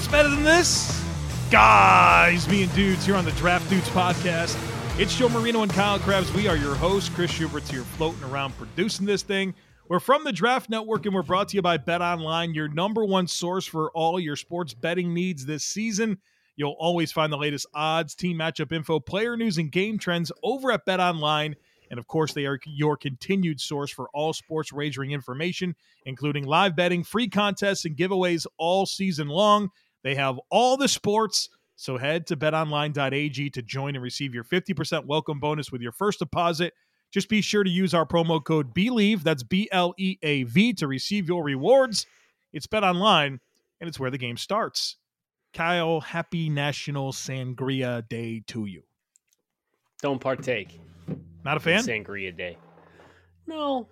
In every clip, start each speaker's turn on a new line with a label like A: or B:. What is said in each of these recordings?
A: What's better than this? Guys, me and dudes here on the Draft Dudes podcast. It's Joe Marino and Kyle Crabbs. We are your hosts. Chris Schubert's here floating around producing this thing. We're from the Draft Network and we're brought to you by Bet Online, your number one source for all your sports betting needs this season. You'll always find the latest odds, team matchup info, player news, and game trends over at Bet Online. And of course, they are your continued source for all sports wagering information, including live betting, free contests, and giveaways all season long. They have all the sports. So head to betonline.ag to join and receive your 50% welcome bonus with your first deposit. Just be sure to use our promo code BLEAV, that's B L E A V, to receive your rewards. It's betonline, and it's where the game starts. Kyle, happy National Sangria Day to you.
B: Don't partake.
A: Not a fan?
B: Sangria Day. No,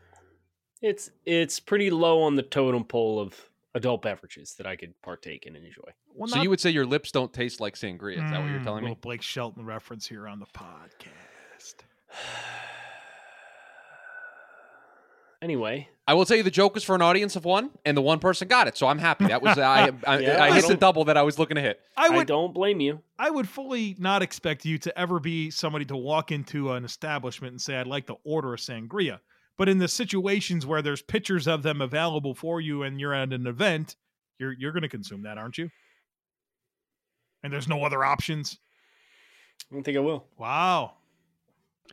B: it's it's pretty low on the totem pole of adult beverages that I could partake in and enjoy.
A: Well,
C: So
A: not-
C: you would say your lips don't taste like sangria? Is that what you're
A: Mm,
C: telling me?
A: little Blake Shelton reference here on the podcast.
B: Anyway,
C: I will tell you the joke was for an audience of one, and the one person got it. So I'm happy. That was I. I,
B: Yeah,
C: I
B: I
C: hit the double that I was looking to hit.
A: I
B: I, don't blame you.
A: I would fully not expect you to ever be somebody to walk into an establishment and say, I'd like to order a sangria. But in the situations where there's pictures of them available for you and you're at an event, you're you're gonna consume that, aren't you? And there's no other options.
B: I don't think I will.
A: Wow.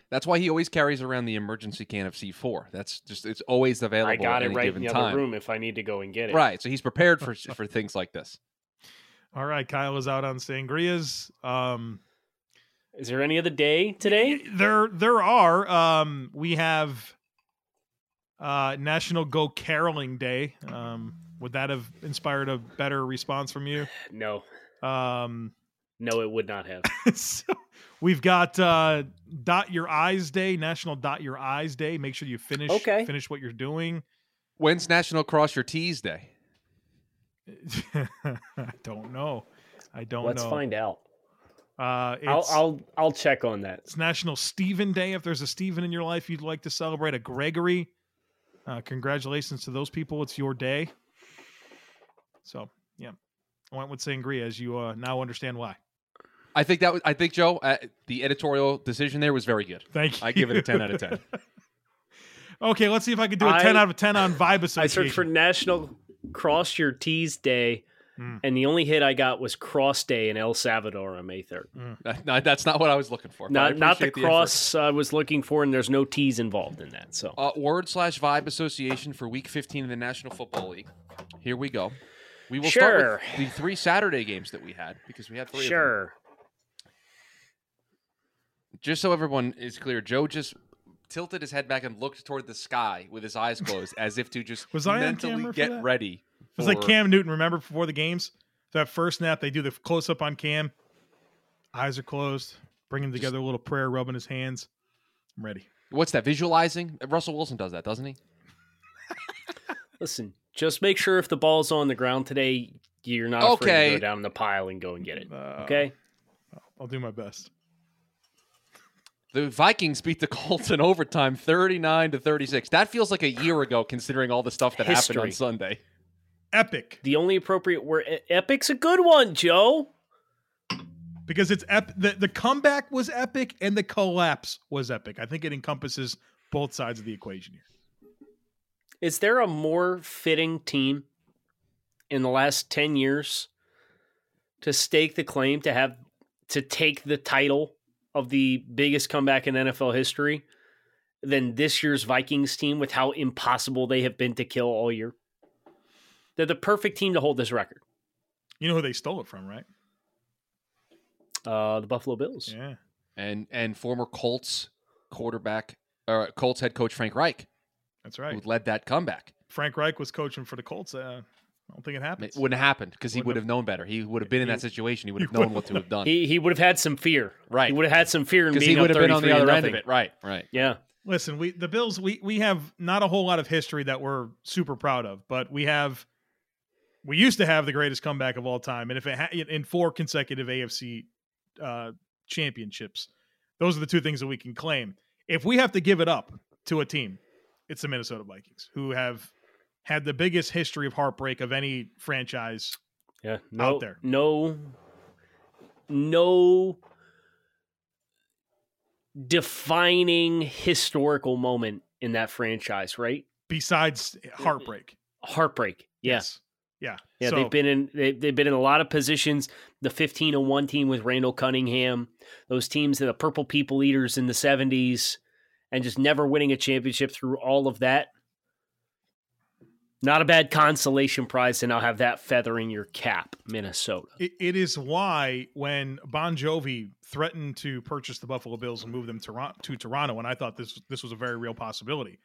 C: That's why he always carries around the emergency can of C4. That's just it's always available.
B: I got
C: at
B: it right in the
C: time.
B: other room if I need to go and get it.
C: Right. So he's prepared for for things like this.
A: All right, Kyle is out on sangrias. Um
B: Is there any other day today?
A: there there are. Um we have uh National Go Caroling Day. Um would that have inspired a better response from you?
B: No,
A: Um
B: no, it would not have.
A: so we've got uh dot your eyes day national dot your eyes day make sure you finish
B: Okay.
A: finish what you're doing
C: When's National Cross Your T's Day?
A: i don't know i don't
B: Let's
A: know
B: find out.
A: uh
B: I'll, I'll I'll check on that.
A: it's national stephen day if there's a stephen in your life you'd like to celebrate a gregory uh congratulations to those people it's your day so yeah i went with sangria as you uh now understand why
C: I think that was. I think Joe, uh, the editorial decision there was very good.
A: thank you
C: I give it a 10 out of 10.
A: okay let's see if i can do a 10 out of 10 on vibe association
B: I searched for National Cross Your T's Day,
A: Mm.
B: and the only hit I got was Cross Day in El Salvador on May third.
C: no, that's not what I was looking for.
B: Not not the
C: appreciate effort.
B: cross I was looking for, and there's no T's involved in that. So
C: Uh, word slash vibe association for week 15 in the National Football League. Here we go. We will start with the three Saturday games that we had because we had three. of them.
B: sure.
C: Just so everyone is clear, Joe just tilted his head back and looked toward the sky with his eyes closed as if to just
A: Was I
C: mentally
A: camera for
C: get
A: that?
C: ready.
A: It was like Cam Newton. Remember before the games, that first snap, they do the close up on Cam. Eyes are closed, bringing together a little prayer, rubbing his hands. I'm ready.
C: What's that? Visualizing? Russell Wilson does that, doesn't he?
B: Listen, just make sure if the ball's on the ground today, you're not afraid to
C: Okay.
B: go down the pile and go and get it.
A: Uh,
B: Okay.
A: I'll do my best.
C: The Vikings beat the Colts in overtime 39 to 36. That feels like a year ago considering all the stuff that happened on Sunday.
A: Epic
B: The only appropriate word, epic's a good one, Joe.
A: because it's ep- the the comeback was epic and the collapse was epic. I think it encompasses both sides of the equation here.
B: Is there a more fitting team in the last 10 years to stake the claim to have to take the title of the biggest comeback in NFL history than this year's Vikings team with how impossible they have been to kill all year? They're the perfect team to hold this record.
A: You know who they stole it from, right?
B: Uh, the Buffalo Bills.
A: Yeah.
C: and and former Colts quarterback or Colts head coach Frank Reich,
A: That's right.
C: who
A: right.
C: led that comeback.
A: Frank Reich was coaching for the Colts. Uh, I don't think it
C: happened.
A: It
C: wouldn't have happened because he
A: Wouldn't have-
C: have known better. He would have been in that situation. He would have known what to have done.
B: He he would have had some fear.
C: Right.
B: He would have had some fear in
C: Because
B: being
C: he would have been on the other end of it. Right, right.
B: Yeah.
A: Listen, we the Bills we we have not a whole lot of history that we're super proud of, but we have we used to have the greatest comeback of all time, and if it ha- in four consecutive AFC uh, championships, those are the two things that we can claim. If we have to give it up to a team, it's the Minnesota Vikings, who have had the biggest history of heartbreak of any franchise.
B: Yeah. No,
A: there.
B: No. No defining historical moment in that franchise, right?
A: Besides heartbreak,
B: Heartbreak. Yeah.
A: yes, yeah,
B: Yeah,
A: So-
B: they've been in they, they've been in a lot of positions. The 15 and 1 team with Randall Cunningham, those teams the Purple People Eaters in the 70s and just never winning a championship through all of that. Not a bad consolation prize to now have that feather in your cap, Minnesota.
A: It, it is why when Bon Jovi threatened to purchase the Buffalo Bills and move them to, to Toronto, and I thought this this was a very real possibility.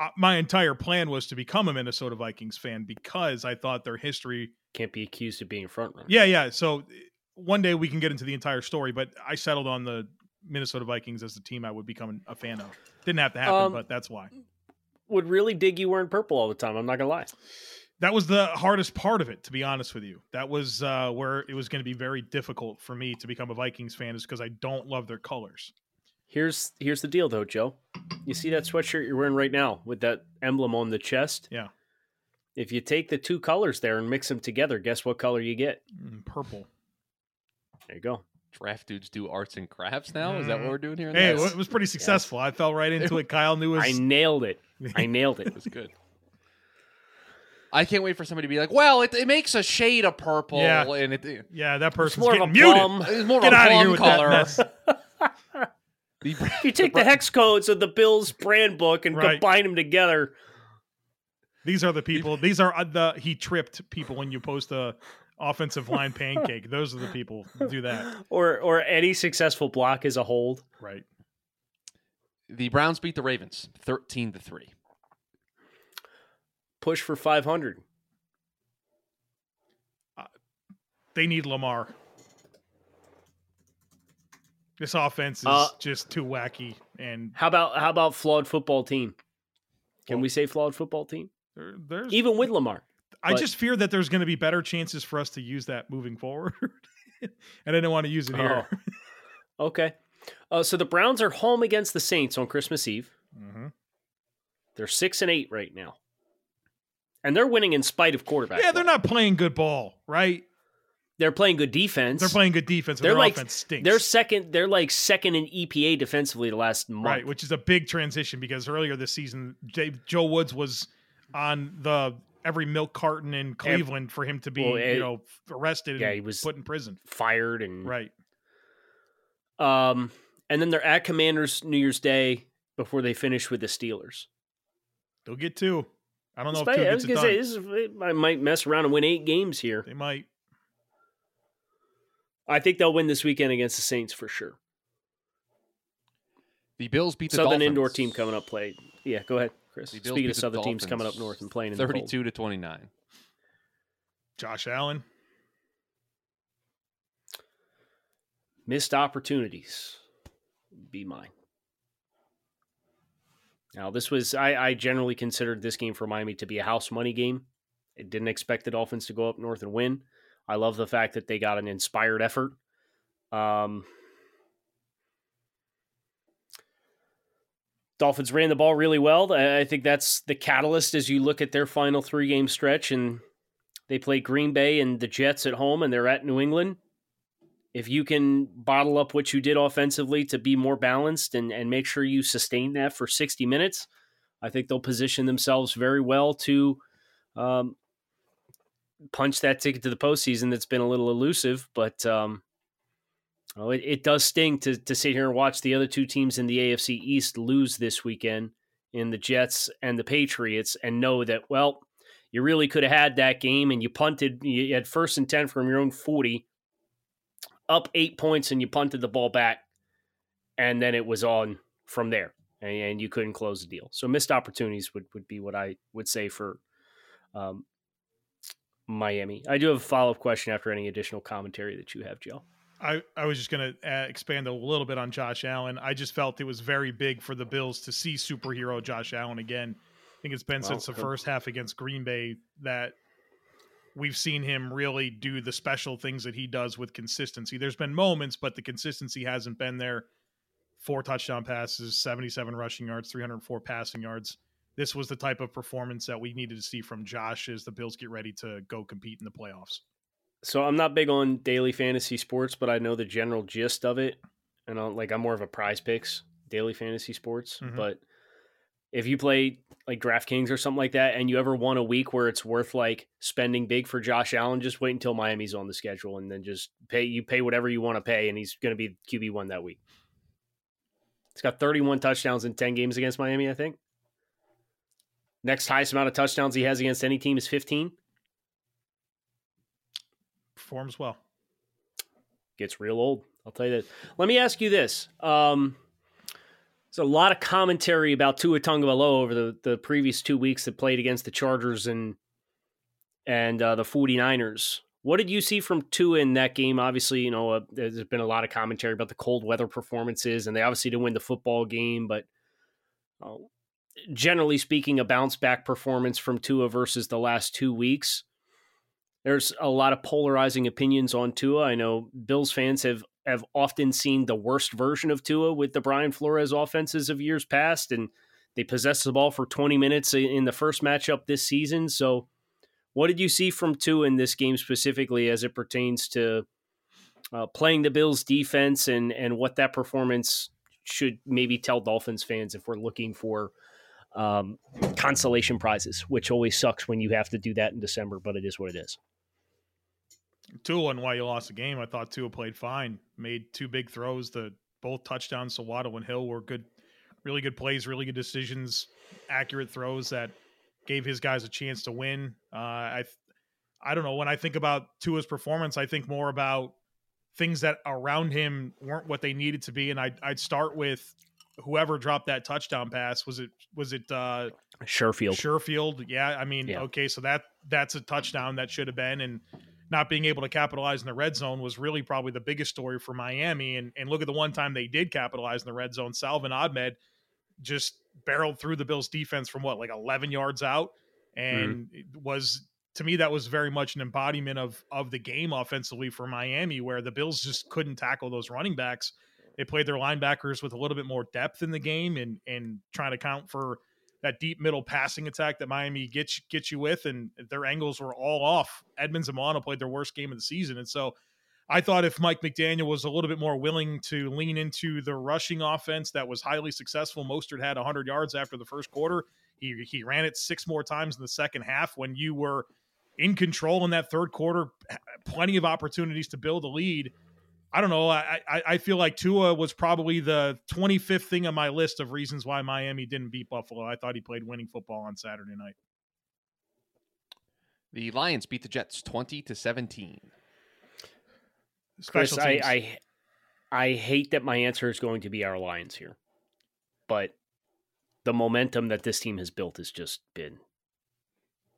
A: Uh, my entire plan was to become a Minnesota Vikings fan because I thought their history.
B: Can't be accused of being a front runner.
A: Yeah, yeah. So uh, one day we can get into the entire story, but I settled on the Minnesota Vikings as the team I would become a fan of. Didn't have to happen,
B: Um,
A: but that's why.
B: Would really dig you wearing purple all the time. I'm not gonna lie.
A: That was the hardest part of it, to be honest with you. That was uh, where it was going to be very difficult for me to become a Vikings fan, is because I don't love their colors.
B: Here's here's the deal though, Joe. You see that sweatshirt you're wearing right now with that emblem on the chest?
A: Yeah.
B: If you take the two colors there and mix them together, guess what color you get?
A: Mm, purple.
B: There you go.
C: Draft dudes do arts and crafts now. Is that what we're doing here?
A: Hey,
C: That's-
A: it was pretty successful. I fell right into it. Kyle knew
B: it.
A: I
B: nailed it. I nailed it.
C: it was good. I can't wait for somebody to be like, "Well, it, it makes a shade of purple,
A: Yeah.
C: and it,
A: yeah, that
B: It's
A: person's
B: more of a
A: getting muted.
B: plum.
C: it's more
A: Get
C: of a
A: out of here
C: plum
A: with
C: color."
A: that mess.
C: The-
B: If you take the hex codes of the Bills brand book and
A: Right.
B: combine them together,
A: These are the people. These are uh, the he tripped people when you post a offensive line pancake. Those are the people who do that.
B: or or any successful block is a hold.
A: Right.
C: the Browns beat the Ravens, thirteen to three.
B: Push for 500.
A: They need Lamar. This offense is
B: Uh,
A: just too wacky, and
B: How about how about flawed football team? Can
A: Well-
B: we say flawed football team?
A: there, there's.
B: Even with Lamar.
A: I
B: but-
A: just fear that there's going to be better chances for us to use that moving forward, and I didn't want to use it here.
B: Okay. Uh, so the Browns are home against the Saints on Christmas Eve.
A: Mhm.
B: They're six and eight right now, and they're winning in spite of quarterback.
A: Yeah, they're not playing good ball, right?
B: They're playing good defense.
A: They're playing good defense. But
B: They're
A: their
B: like
A: offense stinks.
B: they're second. They're like second in EPA defensively the last month.
A: right, which is a big transition because earlier this season, J- Joe Woods was on the every milk carton in Cleveland for him to be,
B: Well, it-
A: you know, arrested
B: yeah,
A: and
B: he was-
A: put in prison.
B: Fired and
A: Right.
B: Um, and then they're at Commanders New Year's Day before they finish with the Steelers.
A: They'll get two. I don't know if
B: Despite-
A: two
B: I was gonna say this is, I might mess around and win eight games here.
A: They might.
B: I think they'll win this weekend against the Saints for sure.
C: The Bills beat the
B: Southern
C: Dolphins.
B: indoor team coming up play. Yeah, go ahead, Chris.
C: The Bills
B: Speaking
C: beat
B: of
C: the
B: Southern teams coming up north and playing in the
C: thirty-two to twenty-nine.
A: Josh Allen.
B: missed opportunities be mine. Now, this was, I, I generally considered this game for Miami to be a house money game. I didn't expect the Dolphins to go up north and win. I love the fact that they got an inspired effort. Um, Dolphins ran the ball really well. I think that's the catalyst as you look at their final three game stretch. And they play Green Bay and the Jets at home, and they're at New England if you can bottle up what you did offensively to be more balanced and, and make sure you sustain that for 60 minutes, I think they'll position themselves very well to um, punch that ticket to the postseason that's been a little elusive. But um, oh, it, it does sting to, to sit here and watch the other two teams in the AFC East lose this weekend in the Jets and the Patriots and know that, well, you really could have had that game and you punted, you had first and 10 from your own 40 up eight points and you punted the ball back, and then it was on from there, and, and you couldn't close the deal. So missed opportunities would would be what I would say for um, Miami. I do have a follow up question after any additional commentary that you have, Joe.
A: I, I was just going to uh, expand a little bit on Josh Allen. I just felt it was very big for the Bills to see superhero Josh Allen again. I think it's been well, since the first half against Green Bay that we've seen him really do the special things that he does with consistency. There's been moments, but the consistency hasn't been there. Four touchdown passes, 77 rushing yards, 304 passing yards. This was the type of performance that we needed to see from Josh as the Bills get ready to go compete in the playoffs.
B: So I'm not big on daily fantasy sports, but I know the general gist of it. And I'm, like I'm more of a prize picks daily fantasy sports. Mm-hmm. But if you play like DraftKings or something like that, and you ever want a week where it's worth like spending big for Josh Allen, just wait until Miami's on the schedule and then just pay you pay whatever you want to pay, and he's going to be QB one that week. He's got 31 touchdowns in 10 games against Miami, I think. Next highest amount of touchdowns he has against any team is 15
A: performs well.
B: Gets real old. I'll tell you that. Let me ask you this. Um, there's a lot of commentary about Tua Tagovailoa over the, the previous two weeks that played against the Chargers and and uh, the 49ers. What did you see from Tua in that game? Obviously, you know, uh, there's been a lot of commentary about the cold weather performances, and they obviously didn't win the football game, but uh, generally speaking, a bounce back performance from Tua versus the last two weeks. There's a lot of polarizing opinions on Tua. I know Bills fans have have often seen the worst version of Tua with the Brian Flores offenses of years past, and they possessed the ball for 20 minutes in the first matchup this season. So, what did you see from Tua in this game specifically as it pertains to uh, playing the Bills defense and and what that performance should maybe tell Dolphins fans if we're looking for um, consolation prizes, which always sucks when you have to do that in December, but it is what it is.
A: Tua and why you lost the game. I thought Tua played fine, made two big throws. The both touchdowns to Waddle and Hill were good, really good plays, really good decisions, accurate throws that gave his guys a chance to win. Uh, I, I don't know. When I think about Tua's performance, I think more about things that around him weren't what they needed to be, and I'd, I'd start with whoever dropped that touchdown pass. Was it was it uh,
B: Sherfield?
A: Sherfield, yeah. I mean, yeah. okay, so that that's a touchdown that should have been and not being able to capitalize in the red zone was really probably the biggest story for Miami. And and look at the one time they did capitalize in the red zone. Salvon Ahmed just barreled through the Bills defense from what like 11 yards out, and mm-hmm. was to me that was very much an embodiment of of the game offensively for Miami, where the Bills just couldn't tackle those running backs. They played their linebackers with a little bit more depth in the game and and trying to count for that deep middle passing attack that Miami gets gets you with, and their angles were all off. Edmunds and Milano played their worst game of the season, and so I thought if Mike McDaniel was a little bit more willing to lean into the rushing offense that was highly successful, Mostert had 100 yards after the first quarter. He he ran it six more times in the second half when you were in control in that third quarter, plenty of opportunities to build a lead I don't know. I, I, I feel like Tua was probably the 25th thing on my list of reasons why Miami didn't beat Buffalo. I thought he played winning football on Saturday night.
C: The Lions beat the Jets 20 to 17.
B: Chris, I, I I hate that my answer is going to be our Lions here, but the momentum that this team has built has just been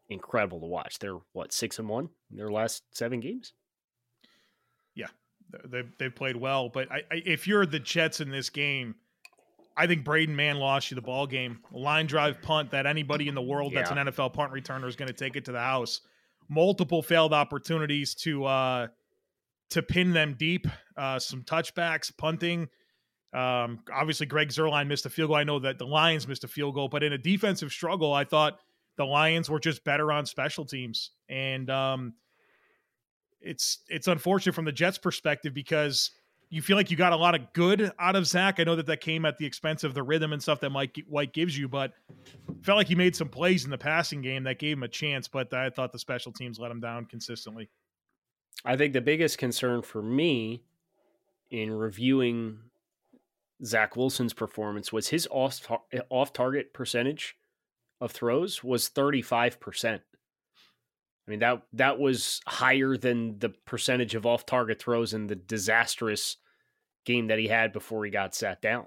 B: incredible to watch. They're what six and one in their last seven games.
A: They they played well, but I, I, if you're the Jets in this game, I think Braden Mann lost you the ball game. line drive punt that anybody in the world yeah. that's an NFL punt returner is going to take it to the house. Multiple failed opportunities to uh, to pin them deep. Uh, some touchbacks, punting. Um, obviously, Greg Zuerlein missed a field goal. I know that the Lions missed a field goal, but in a defensive struggle, I thought the Lions were just better on special teams. And um, it's it's unfortunate from the Jets' perspective because you feel like you got a lot of good out of Zach. I know that that came at the expense of the rhythm and stuff that Mike White gives you, but felt like he made some plays in the passing game that gave him a chance. But I thought the special teams let him down consistently.
B: I think the biggest concern for me in reviewing Zach Wilson's performance was his off off target percentage of throws was thirty five percent. I mean that that was higher than the percentage of off target throws in the disastrous game that he had before he got sat down.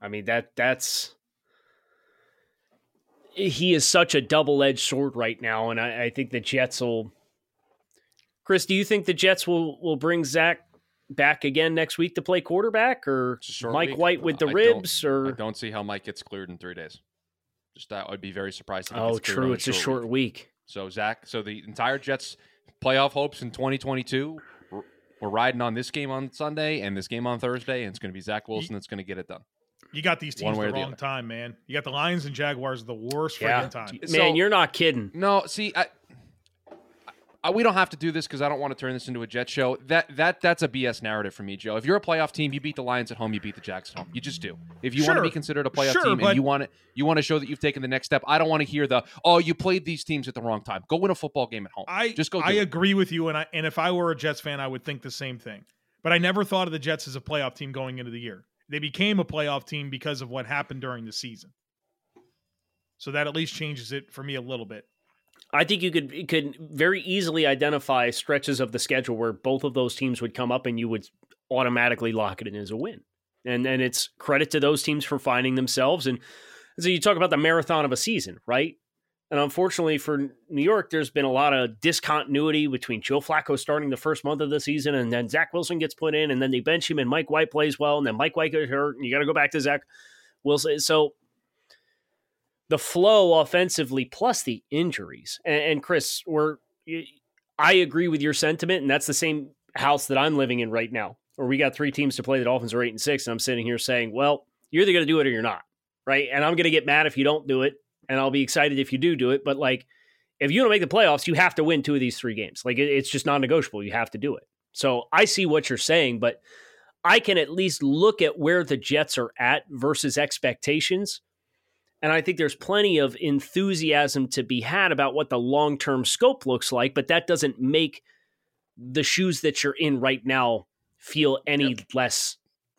B: I mean that that's he is such a double edged sword right now, and I, I, think the Jets will. Chris, do you think the Jets will will bring Zach back again next week to play quarterback, or Mike
C: week.
B: White with the
C: I
B: ribs, or
C: I don't see how Mike gets cleared in three days. Just that would be very surprising.
B: Oh, true. It's a short week. week.
C: So Zach, so the entire Jets playoff hopes in 2022 we're riding on this game on Sunday and this game on Thursday, and it's going to be Zach Wilson that's going to get it done.
A: You got these teams the wrong the time, man. You got the Lions and Jaguars the worst yeah. time. Man,
B: so, you're not kidding.
C: No, see, I, I, we don't have to do this because I don't want to turn this into a Jet show. That that that's a BS narrative for me, Joe. If you're a playoff team, you beat the Lions at home, you beat the Jacks at home. You just do. If you sure. want to be considered a playoff sure, team and you want to you want to show that you've taken the next step, I don't want to hear the oh you played these teams at the wrong time. Go win a football game at home. I just go.
A: I agree with you, and I and if I were a Jets fan, I would think the same thing. But I never thought of the Jets as a playoff team going into the year. They became a playoff team because of what happened during the season. So that at least changes it for me a little bit.
B: I think you could could very easily identify stretches of the schedule where both of those teams would come up and you would automatically lock it in as a win. And and it's credit to those teams for finding themselves. And so you talk about the marathon of a season, right? And unfortunately for New York, there's been a lot of discontinuity between Joe Flacco starting the first month of the season, and then Zach Wilson gets put in, and then they bench him, and Mike White plays well, and then Mike White gets hurt, and you got to go back to Zach Wilson. So the flow offensively plus the injuries. And, and Chris, we're I agree with your sentiment, and that's the same house that I'm living in right now, where we got three teams to play. The Dolphins are eight and six, and I'm sitting here saying, "Well, you're either going to do it or you're not." Right, and I'm going to get mad if you don't do it, and I'll be excited if you do do it. But like, if you don't make the playoffs, you have to win two of these three games. Like, it's just non-negotiable. You have to do it. So I see what you're saying, but I can at least look at where the Jets are at versus expectations and I think there's plenty of enthusiasm to be had about what the long term scope looks like, but that doesn't make the shoes that you're in right now feel any yep. less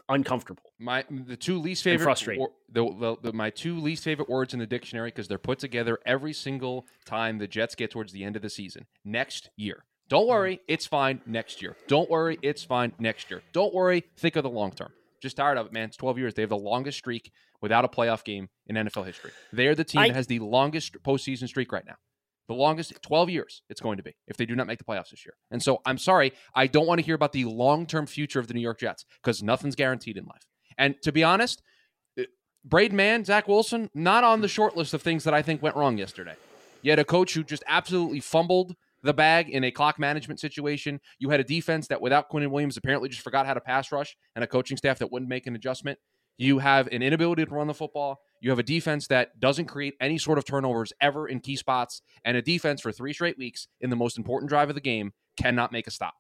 B: uncomfortable.
C: My the two least favorite
B: frustrating.
C: the, the, the, my two least favorite words in the dictionary because they're put together every single time the Jets get towards the end of the season. Next year. Don't mm-hmm. worry, it's fine next year. Don't worry, it's fine next year. Don't worry, think of the long term. Just tired of it, man. It's 12 years. They have the longest streak without a playoff game in NFL history. They're the team I, that has the longest postseason streak right now. The longest 12 years it's going to be if they do not make the playoffs this year. And so I'm sorry, I don't want to hear about the long term future of the New York Jets because nothing's guaranteed in life. And to be honest, uh, Braden Mann, Zach Wilson, not on the short list of things that I think went wrong yesterday. You had a coach who just absolutely fumbled the bag in a clock management situation. You had a defense that, without Quinnen Williams, apparently just forgot how to pass rush, and a coaching staff that wouldn't make an adjustment. You have an inability to run the football. You have a defense that doesn't create any sort of turnovers ever in key spots, and a defense for three straight weeks in the most important drive of the game cannot make a stop.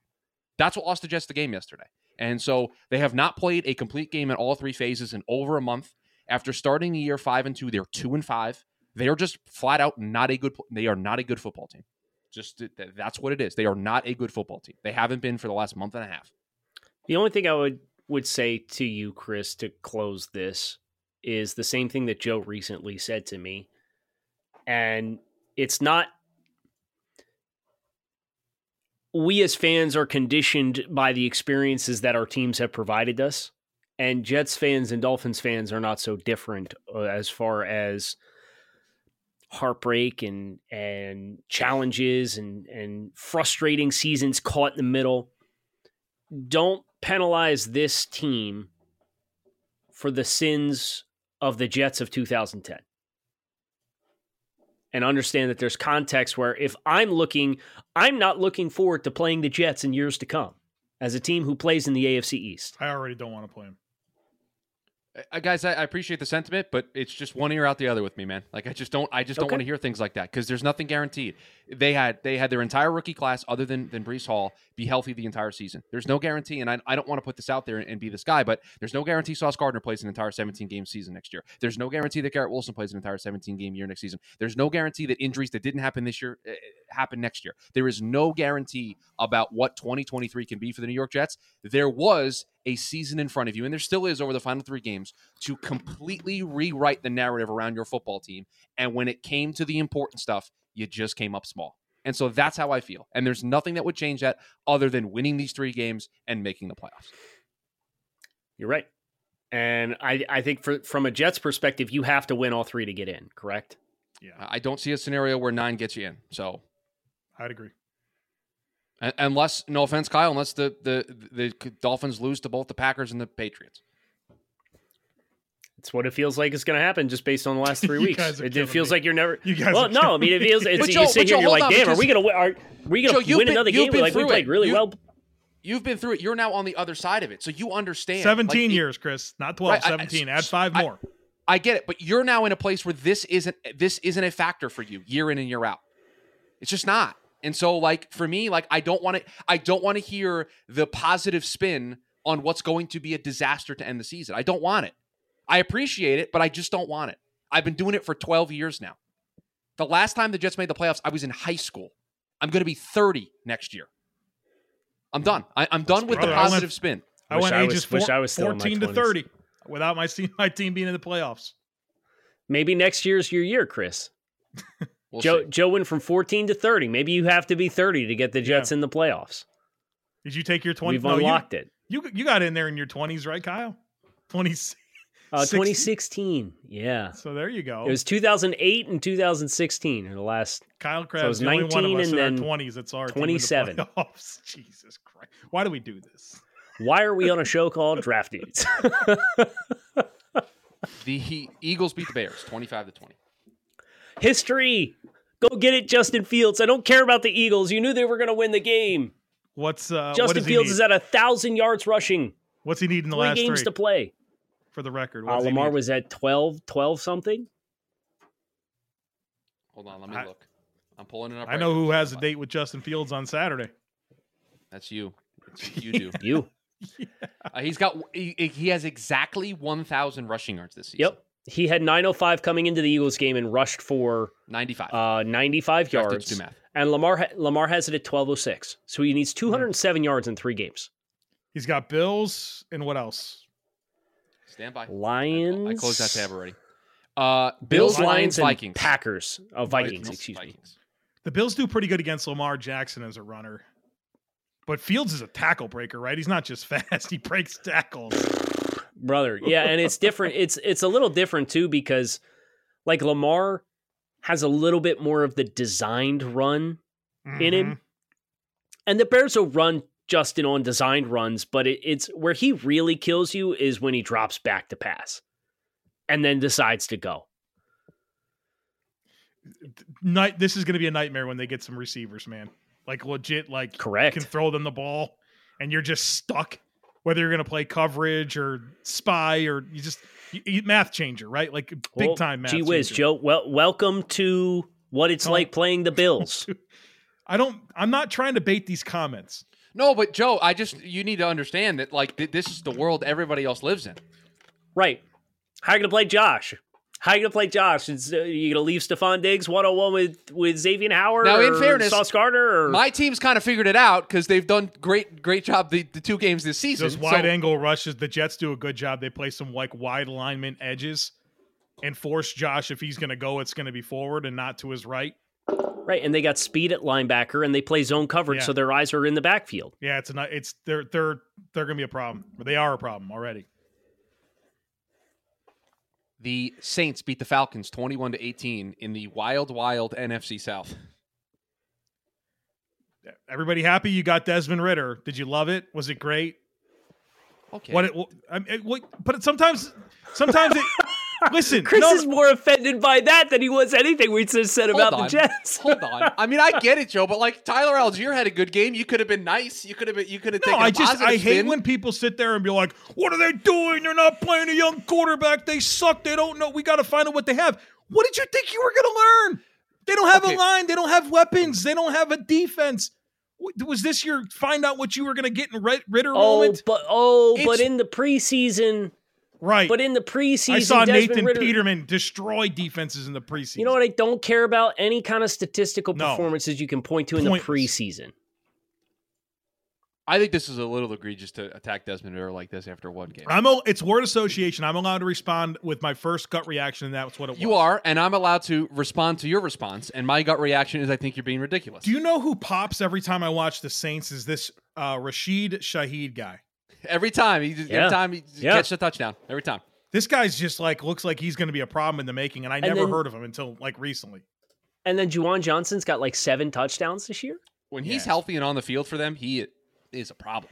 C: That's what lost the Jets the game yesterday. And so they have not played a complete game in all three phases in over a month. After starting the year five and two, they're two and five. They are just flat out not a good. They are not a good football team. Just that's what it is. They are not a good football team. They haven't been for the last month and a half.
B: The only thing I would would say to you, Chris, to close this is the same thing that Joe recently said to me. And it's not we as fans are conditioned by the experiences that our teams have provided us. And Jets fans and Dolphins fans are not so different uh, as far as heartbreak and and challenges and and frustrating seasons caught in the middle. Don't penalize this team for the sins of the Jets of 2010. And understand that there's context where if I'm looking, I'm not looking forward to playing the Jets in years to come as a team who plays in the AFC East.
A: I already don't want to play them.
C: Uh, guys, I, I, appreciate the sentiment, but it's just one ear out the other with me, man. Like I just don't, I just don't want to hear things like that because there's nothing guaranteed. They had they had their entire rookie class, other than than Breece Hall, be healthy the entire season. There's no guarantee, and I, I don't want to put this out there and, and, be this guy, but there's no guarantee Sauce Gardner plays an entire 17 game season next year. There's no guarantee that Garrett Wilson plays an entire 17 game year next season. There's no guarantee that injuries that didn't happen this year uh, happen next year. There is no guarantee about what 2023 can be for the New York Jets. There was a season in front of you, and there still is over the final three games, to completely rewrite the narrative around your football team. And when it came to the important stuff, you just came up small. And so that's how I feel. And there's nothing that would change that other than winning these three games and making the playoffs.
B: You're right. And I, I think for, from a Jets perspective, you have to win all three to get in, correct?
A: Yeah,
C: I don't see a scenario where nine gets you in. So
A: I'd agree.
C: Un- unless, no offense, Kyle, unless the, the, the Dolphins lose to both the Packers and the Patriots.
B: It's what it feels like is going to happen just based on the last three weeks. It, it feels
A: me.
B: like you're never.
A: You guys
B: well, no, I mean, it feels. It's,
C: But
B: you sit here,
C: Joe,
B: you're like,
C: on,
B: damn, are we going to win? Are we going to win
C: been-
B: another
C: you've
B: game?
C: been
B: Like we played
C: it.
B: really
C: You-
B: well.
C: You've been through it. You're now on the other side of it. So you understand.
A: 17
C: it-
A: years, Chris. Not 12,
C: Right, I-
A: 17. Add five
C: I-
A: more.
C: I get it, but you're now in a place where this isn't this isn't a factor for you year in and year out. It's just not. And so like for me, like I don't want to I don't want to hear the positive spin on what's going to be a disaster to end the season. I don't want it. I appreciate it, but I just don't want it. I've been doing it for 12 years now. The last time the Jets made the playoffs, I was in high school. I'm going to be 30 next year. I'm done. I, I'm done with the
A: Brother, I went-
C: positive spin.
A: I
B: Wish
A: went
B: I
A: ages
B: was- wish
A: four-
B: I was still in my
A: 14 to
B: 20s.
A: 30 without my team, my team being in the playoffs.
B: Maybe next year's your year, Chris.
C: We'll
B: Joe
C: see.
B: Joe went from 14 to 30. Maybe you have to be 30 to get the Jets in the playoffs.
A: Did you take your 20?
B: We've
A: no, you-
B: unlocked it.
A: You, you got in there in your 20s, right, Kyle? 20.
B: Uh, 2016. Yeah.
A: So there you go.
B: It was 2008 and 2016 are the last.
A: Kyle
B: it
A: Crabbs,
B: was
A: the only one of
B: 19
A: us in
B: and then
A: 20s It's our
B: 27.
A: Team in the playoffs. Jesus Christ. Why do we do this?
B: Why are we on a show called Draft Dudes?
C: The Eagles beat the Bears 25 to 20.
B: History. Go get it, Justin Fields. I don't care about the Eagles. You knew they were going to win the game.
A: What's uh,
B: Justin
A: does he
B: Fields
A: need?
B: is at a thousand yards rushing.
A: What's he need in the
B: Three
A: last
B: games
A: three?
B: to play.
A: for the record,
B: Uh,
A: what does
B: Lamar was at 12, 12 something.
C: Hold on, let me
A: I-
C: look. I'm pulling it up.
A: I
C: right
A: know
C: now.
A: who has a date with Justin Fields on Saturday.
C: That's you. It's you do.
B: You.
C: Uh, he's got. He, he has exactly 1,000 rushing yards this season.
B: Yep. He had 905 coming into the Eagles game and rushed for
C: 95.
B: uh, 95
C: You
B: yards.
C: do math.
B: And Lamar Lamar has it at 1206. So he needs 207 yards in three games.
A: He's got Bills and what else?
C: Stand by.
B: Lions.
C: I closed that tab already. Uh,
B: Bills,
C: Bills,
B: Lions, and
C: Vikings.
B: Packers. Oh, Vikings,
A: Vikings.
B: excuse me.
A: The Bills do pretty good against Lamar Jackson as a runner. But Fields is a tackle breaker, right? He's not just fast, he breaks tackles.
B: Brother. Yeah, and it's different. It's it's a little different too because like Lamar has a little bit more of the designed run in him. Mm-hmm. And the Bears will run Justin on designed runs, but it, it's where he really kills you is when he drops back to pass and then decides to go.
A: Night this is gonna be a nightmare when they get some receivers, man. Like legit, like
B: Correct.
A: can throw them the ball and you're just stuck whether you're gonna play coverage or spy or you just you, you- math changer, right? Like big
B: Well,
A: time math.
B: Gee whiz,
A: changer.
B: Joe. Well, welcome to what it's
A: Don't-
B: like playing the Bills.
A: I don't I'm not trying to bait these comments.
C: No, but Joe, I just you need to understand that like th- this is the world everybody else lives in.
B: right. How are you gonna play Josh? How are you gonna play Josh? Is uh, you gonna leave Stefon Diggs one on one with with Xavier Howard?
C: Now, in fairness,
B: Sauce Gardner or
C: My team's kind of figured it out because they've done great, great job the, the two games this season.
A: Those wide
C: So-
A: angle rushes, the Jets do a good job. They play some like wide alignment edges and force Josh if he's going to go, it's going to be forward and not to his right.
B: right, and they got speed at linebacker and they play zone coverage,
A: Yeah.
B: so their eyes are in the backfield.
A: Yeah, it's not. It's they're they're they're going to be a problem. But they are a problem already.
C: The Saints beat the Falcons 21 to 18 in the wild, wild NFC South.
A: Everybody happy? You got Desmond Ridder. Did you love it? Was it great?
C: Okay.
A: What? It, I mean, it, what but sometimes, sometimes it. Listen,
B: Chris
A: no,
B: is more offended by that than he was anything we just said about
C: on.
B: the Jets.
C: Hold on. I mean, I get it, Joe, but like Tyler Allgeier had a good game. You could have been nice. You could have been. You could have
A: No,
C: taken. a
A: I just
C: positive
A: I hate
C: spin.
A: when people sit there and be like, "What are they doing? They're not playing a young quarterback. They suck. They don't know. We got to find out what they have." What did you think you were going to learn? They don't have
C: Okay.
A: a line. They don't have weapons. They don't have a defense. Was this your find out what you were going to get in Rit- Ridder
B: Oh,
A: moment?
B: but oh, but in the preseason,
A: Right.
B: but in the preseason,
A: I saw
B: Desmond
A: Nathan
B: Ridder,
A: Peterman destroy defenses in the preseason.
B: You know what I don't care about? Any kind of statistical
A: No.
B: performances you can point to in
A: Pointless.
B: the preseason.
C: I think this is a little egregious to attack Desmond Ridder like this after one game.
A: I'm a, it's word association. I'm allowed to respond with my first gut reaction, and that's what it was.
C: You are, and I'm allowed to respond to your response. And my gut reaction is I think you're being ridiculous.
A: Do you know who pops every time I watch the Saints? Is this uh, Rashid Shaheed guy?
C: Every time, he just,
B: Yeah.
C: every time he just
B: Yeah.
C: catches a touchdown. Every time.
A: This guy's just like looks like he's going to be a problem in the making, and I never
B: then-
A: heard of him until like recently.
B: And then Juwan Johnson's got like seven touchdowns this year.
C: When he's
A: Yes.
C: healthy and on the field for them, he is a problem.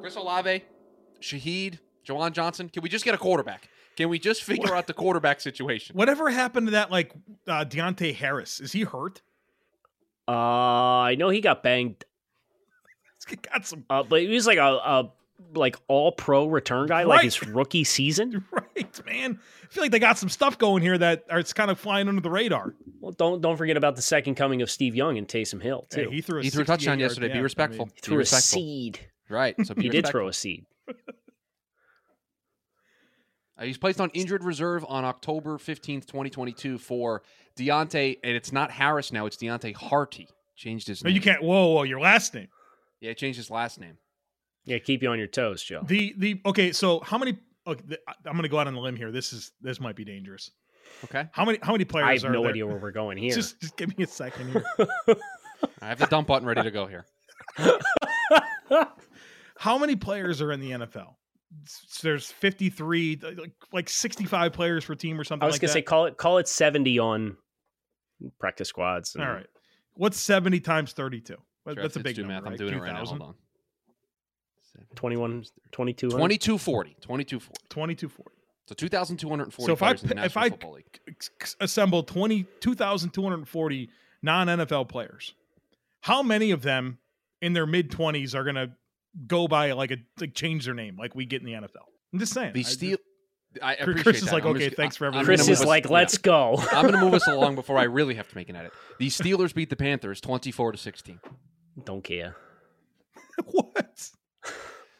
C: Chris Olave, Shaheed, Juwan Johnson. Can we just get a quarterback? Can we just figure out the quarterback situation?
A: Whatever happened to that like uh, Deonte Harris? Is he hurt?
B: Uh, I know he got banged,
A: He's got some
B: uh, but he was like a, a like all pro return guy, like his rookie season.
A: right, man. I feel like they got some stuff going here that are it's kind of flying under the radar.
B: Well, don't don't forget about the second coming of Steve Young and Taysom Hill too.
A: Hey, he threw a,
C: He threw a touchdown
A: yard-
C: yesterday.
A: yeah,
C: Be
A: I
C: respectful.
A: mean,
B: He threw
C: Be
B: a
C: respectful.
B: seed.
C: Right. So be
B: He did throw a seed.
C: Uh, he's placed on injured reserve on October 15th, 2022 for Deonte, and it's not Harris now, it's Deonte Harty. Changed his name.
A: no,
C: name.
A: you can't. Whoa, whoa, your last name.
C: Yeah, changed his last name.
B: Yeah, keep you on your toes, Joe.
A: The the okay. So how many? Okay, the, I'm going to go out on a limb here. This is this might be dangerous.
C: Okay.
A: How many? How many players?
B: I
A: players
B: have
A: are
B: no
A: there?
B: idea where we're going here.
A: Just just give me a second here.
C: I have the dump button ready to go here.
A: how many players are in the NFL? S- There's 53, like, like 65 players per team or something.
B: I was
A: like
B: gonna
A: that.
B: say call it call it seventy on practice squads. and-
A: All right. What's 70 times 32? Well,
C: Sure,
A: That's a big
C: do
A: number,
C: math.
A: right?
C: I'm doing it right now. Hold on.
B: 21, 2200?
C: 2240. 2240.
A: 2240.
C: So 2,240
A: So if I
C: players in
A: if I
C: Football League.
A: c- c- assemble 20 2,240 non-NFL players, how many of them in their mid 20s are going to go by like a like change their name like we get in the NFL? I'm just saying.
C: The
A: I-
C: steel. I
A: Chris is
C: that.
A: like,
C: I'm
A: okay,
C: just-
A: thanks for everything.
B: Chris is
C: us-
B: like, let's go.
C: I'm going to move us along before I really have to make an edit. The Steelers beat the Panthers 24 to 16.
B: Don't care.
A: what?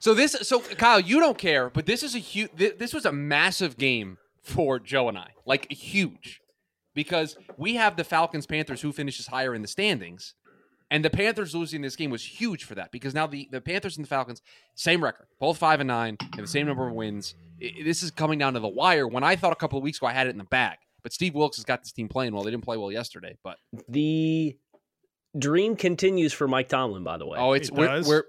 C: So this, so Kyle, you don't care, but this is a huge. This was a massive game for Joe and I, like huge, because we have the Falcons Panthers who finishes higher in the standings, and the Panthers losing this game was huge for that because now the the Panthers and the Falcons same record, both five and nine, have the same number of wins. I- this is coming down to the wire. When I thought a couple of weeks ago I had it in the bag, but Steve Wilks has got this team playing well. They didn't play well yesterday, but
B: The dream continues for Mike Tomlin, by the way.
C: oh, it's
A: It
C: we're,
A: does?
C: we're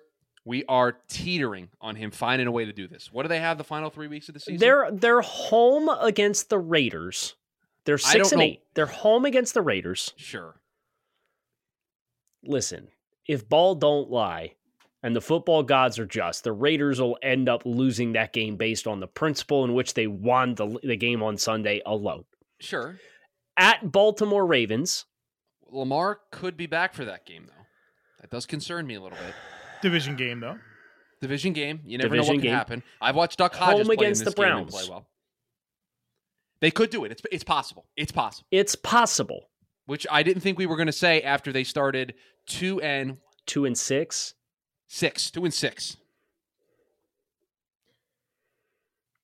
C: we are teetering on him finding a way to do this. What do they have the final three weeks of the season?
B: They're they're home against the Raiders. They're six and
C: know-
B: eight. They're home against the Raiders.
C: Sure.
B: Listen, if ball don't lie, and the football gods are just, the Raiders will end up losing that game based on the principle in which they won the, the game on Sunday alone.
C: Sure.
B: At Baltimore Ravens,
C: Lamar could be back for that game, though. That does concern me a little bit.
A: Division game though.
C: Division game. You never know
B: Division
C: what can happen. I've watched Duck
B: Home
C: Hodges play in
B: against
C: this
B: the
C: game and
B: Browns.
C: play well. They could do it. It's it's possible. It's possible.
B: it's possible.
C: Which I didn't think we were going to say after they started two and
B: Two and six.
C: six, and six.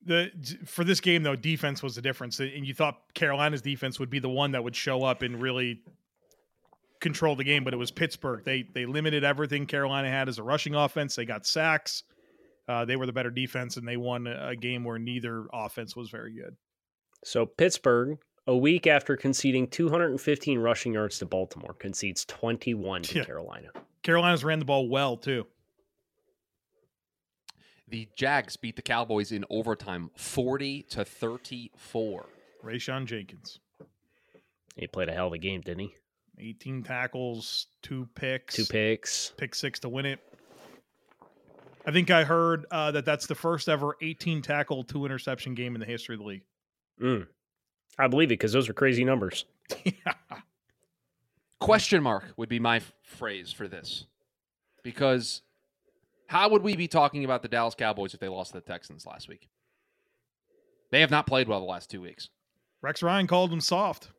A: The for this game though, defense was the difference, and you thought Carolina's defense would be the one that would show up and really control the game, but it was Pittsburgh. They they limited everything Carolina had as a rushing offense. They got sacks. Uh, they were the better defense, and they won a a game where neither offense was very good.
B: So Pittsburgh, a week after conceding 215 rushing yards to Baltimore, concedes 21 to
A: Yeah.
B: Carolina.
A: Carolina's ran the ball well too.
C: The Jags beat the Cowboys in overtime, forty to thirty-four.
A: Rayshawn Jenkins,
B: He played a hell of a game, didn't he?
A: 18 tackles, two picks,
B: Two picks.
A: pick six to win it. I think I heard uh, that that's the first ever 18 tackle, two interception game in the history of the league.
B: Mm. I believe it because those are crazy numbers.
A: yeah.
C: Question mark would be my f- phrase for this. Because how would we be talking about the Dallas Cowboys if they lost to the Texans last week? They have not played well the last two weeks.
A: Rex Ryan called them soft.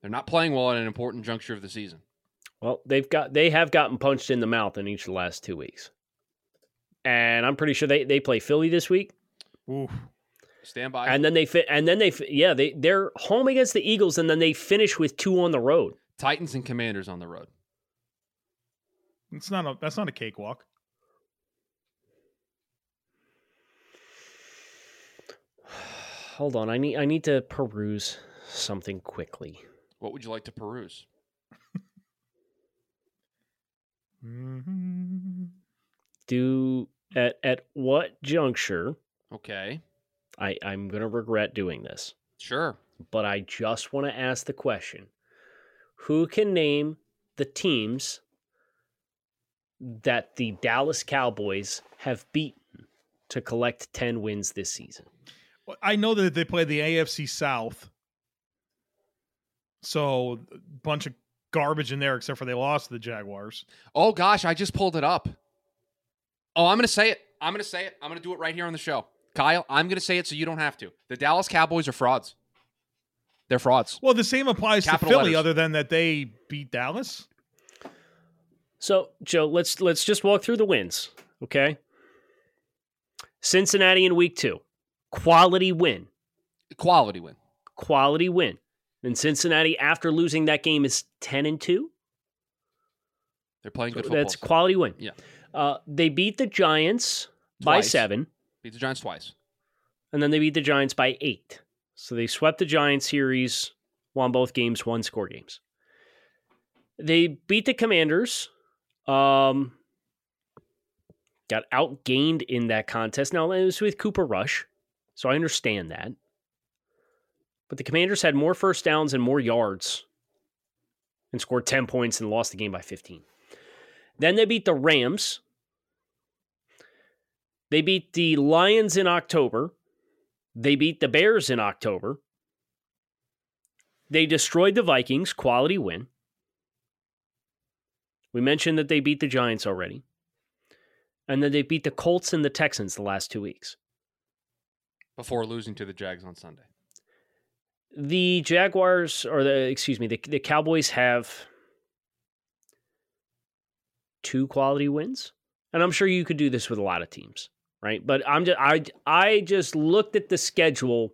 C: They're not playing well at an important juncture of the season.
B: Well, they've got they have gotten punched in the mouth in each of the last two weeks, and I'm pretty sure they they play Philly this week,
A: Ooh.
C: Stand by.
B: and then they fit and then they fi- yeah they they're home against the Eagles, and then they finish with two on the road.
C: Titans and Commanders on the road.
A: It's not a that's not a cakewalk.
B: Hold on, I need I need to peruse something quickly.
C: What would you like to peruse?
A: Mm-hmm.
B: Do at at what juncture
C: Okay.
B: I I'm gonna regret doing this,
C: Sure.
B: but I just want to ask the question: Who can name the teams that the Dallas Cowboys have beaten to collect ten wins this season?
A: I know that they play the AFC South, so a bunch of garbage in there, except for they lost to the Jaguars.
C: Oh gosh, I just pulled it up. Oh, I'm gonna say it. I'm gonna say it. I'm gonna do it right here on the show. Kyle, I'm gonna say it so you don't have to. The Dallas Cowboys are frauds. They're frauds.
A: Well, the same applies
C: Capital
A: to Philly,
C: letters.
A: other than that they beat Dallas.
B: So, Joe, let's let's just walk through the wins, okay? Cincinnati in week 2. Quality win.
C: Quality win.
B: Quality win. And Cincinnati after losing that game is 10 and 2.
C: They're playing good football.
B: that's quality win.
C: Yeah.
B: Uh, they beat the Giants by 7
C: Beat the Giants twice.
B: and then they beat the Giants by 8. So they swept the Giants series, won both games, one score games. They beat the Commanders. Um, got outgained in that contest. Now it was with Cooper Rush, so I understand that. But the Commanders had more first downs and more yards and scored 10 points and lost the game by 15. Then they beat the Rams. They beat the Lions in October. They beat the Bears in October. They destroyed the Vikings, quality win. We mentioned that they beat the Giants already. And then they beat the Colts and the Texans the last two weeks.
C: Before losing to the Jags on Sunday.
B: The Jaguars, or the, excuse me, the, the Cowboys have two quality wins. And I'm sure you could do this with a lot of teams, right? But I'm just, I, I just looked at the schedule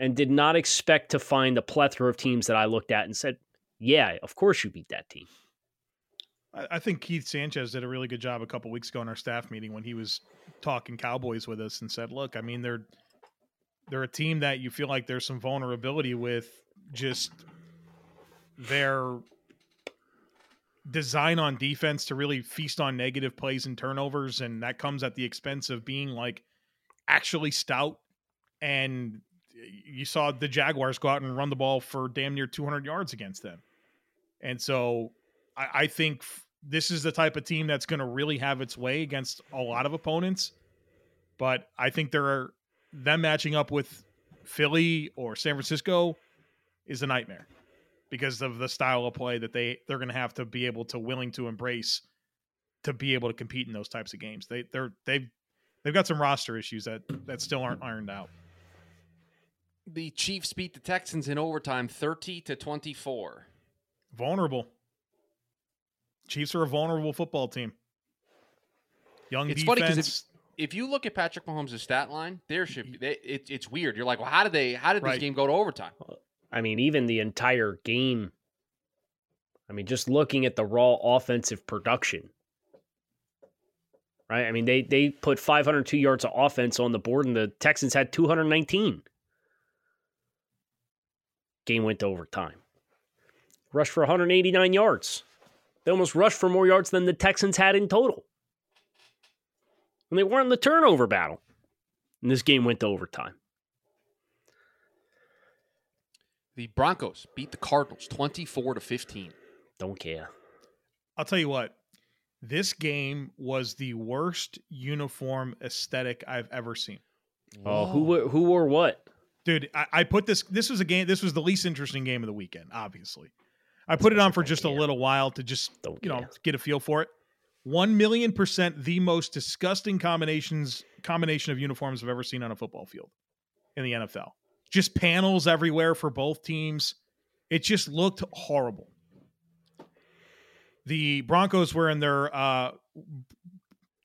B: and did not expect to find a plethora of teams that I looked at and said, yeah, of course you beat that team.
A: I think Keith Sanchez did a really good job a couple weeks ago in our staff meeting when he was talking Cowboys with us and said, "Look, I mean they're they're a team that you feel like there's some vulnerability with just their design on defense to really feast on negative plays and turnovers and that comes at the expense of being like actually stout and you saw the Jaguars go out and run the ball for damn near 200 yards against them. And so I, I think f- this is the type of team that's going to really have its way against a lot of opponents. But I think there are them matching up with Philly or San Francisco is a nightmare because of the style of play that they they're going to have to be able to willing to embrace to be able to compete in those types of games. They they're they've they've got some roster issues that that still aren't ironed out.
C: The Chiefs beat the Texans in overtime 30 to 24.
A: Vulnerable. Chiefs are a vulnerable football team. Young
C: It's
A: defense.
C: funny if- If you look at Patrick Mahomes' stat line, there should be mm-hmm. they, it, it's weird. You're like, well, how did they how did this
A: Right.
C: game go to overtime?
B: I mean, even the entire game. I mean, just looking at the raw offensive production, right? I mean, they they put 502 yards of offense on the board, and the Texans had 219. Game went to overtime. Rushed for 189 yards. They almost rushed for more yards than the Texans had in total. And they weren't in the turnover battle. And this game went to overtime.
C: The Broncos beat the Cardinals 24 to 15.
B: Don't care.
A: I'll tell you what. This game was the worst uniform aesthetic I've ever seen.
B: Oh, who who wore what?
A: Dude, I, I put this this was a game this was the least interesting game of the weekend, obviously. I put it on for just a little while to just
B: Don't
A: you know
B: care.
A: get a feel for it. One million percent the most disgusting combinations combination of uniforms I've ever seen on a football field in the NFL. Just panels everywhere for both teams. It just looked horrible. The Broncos were in their uh,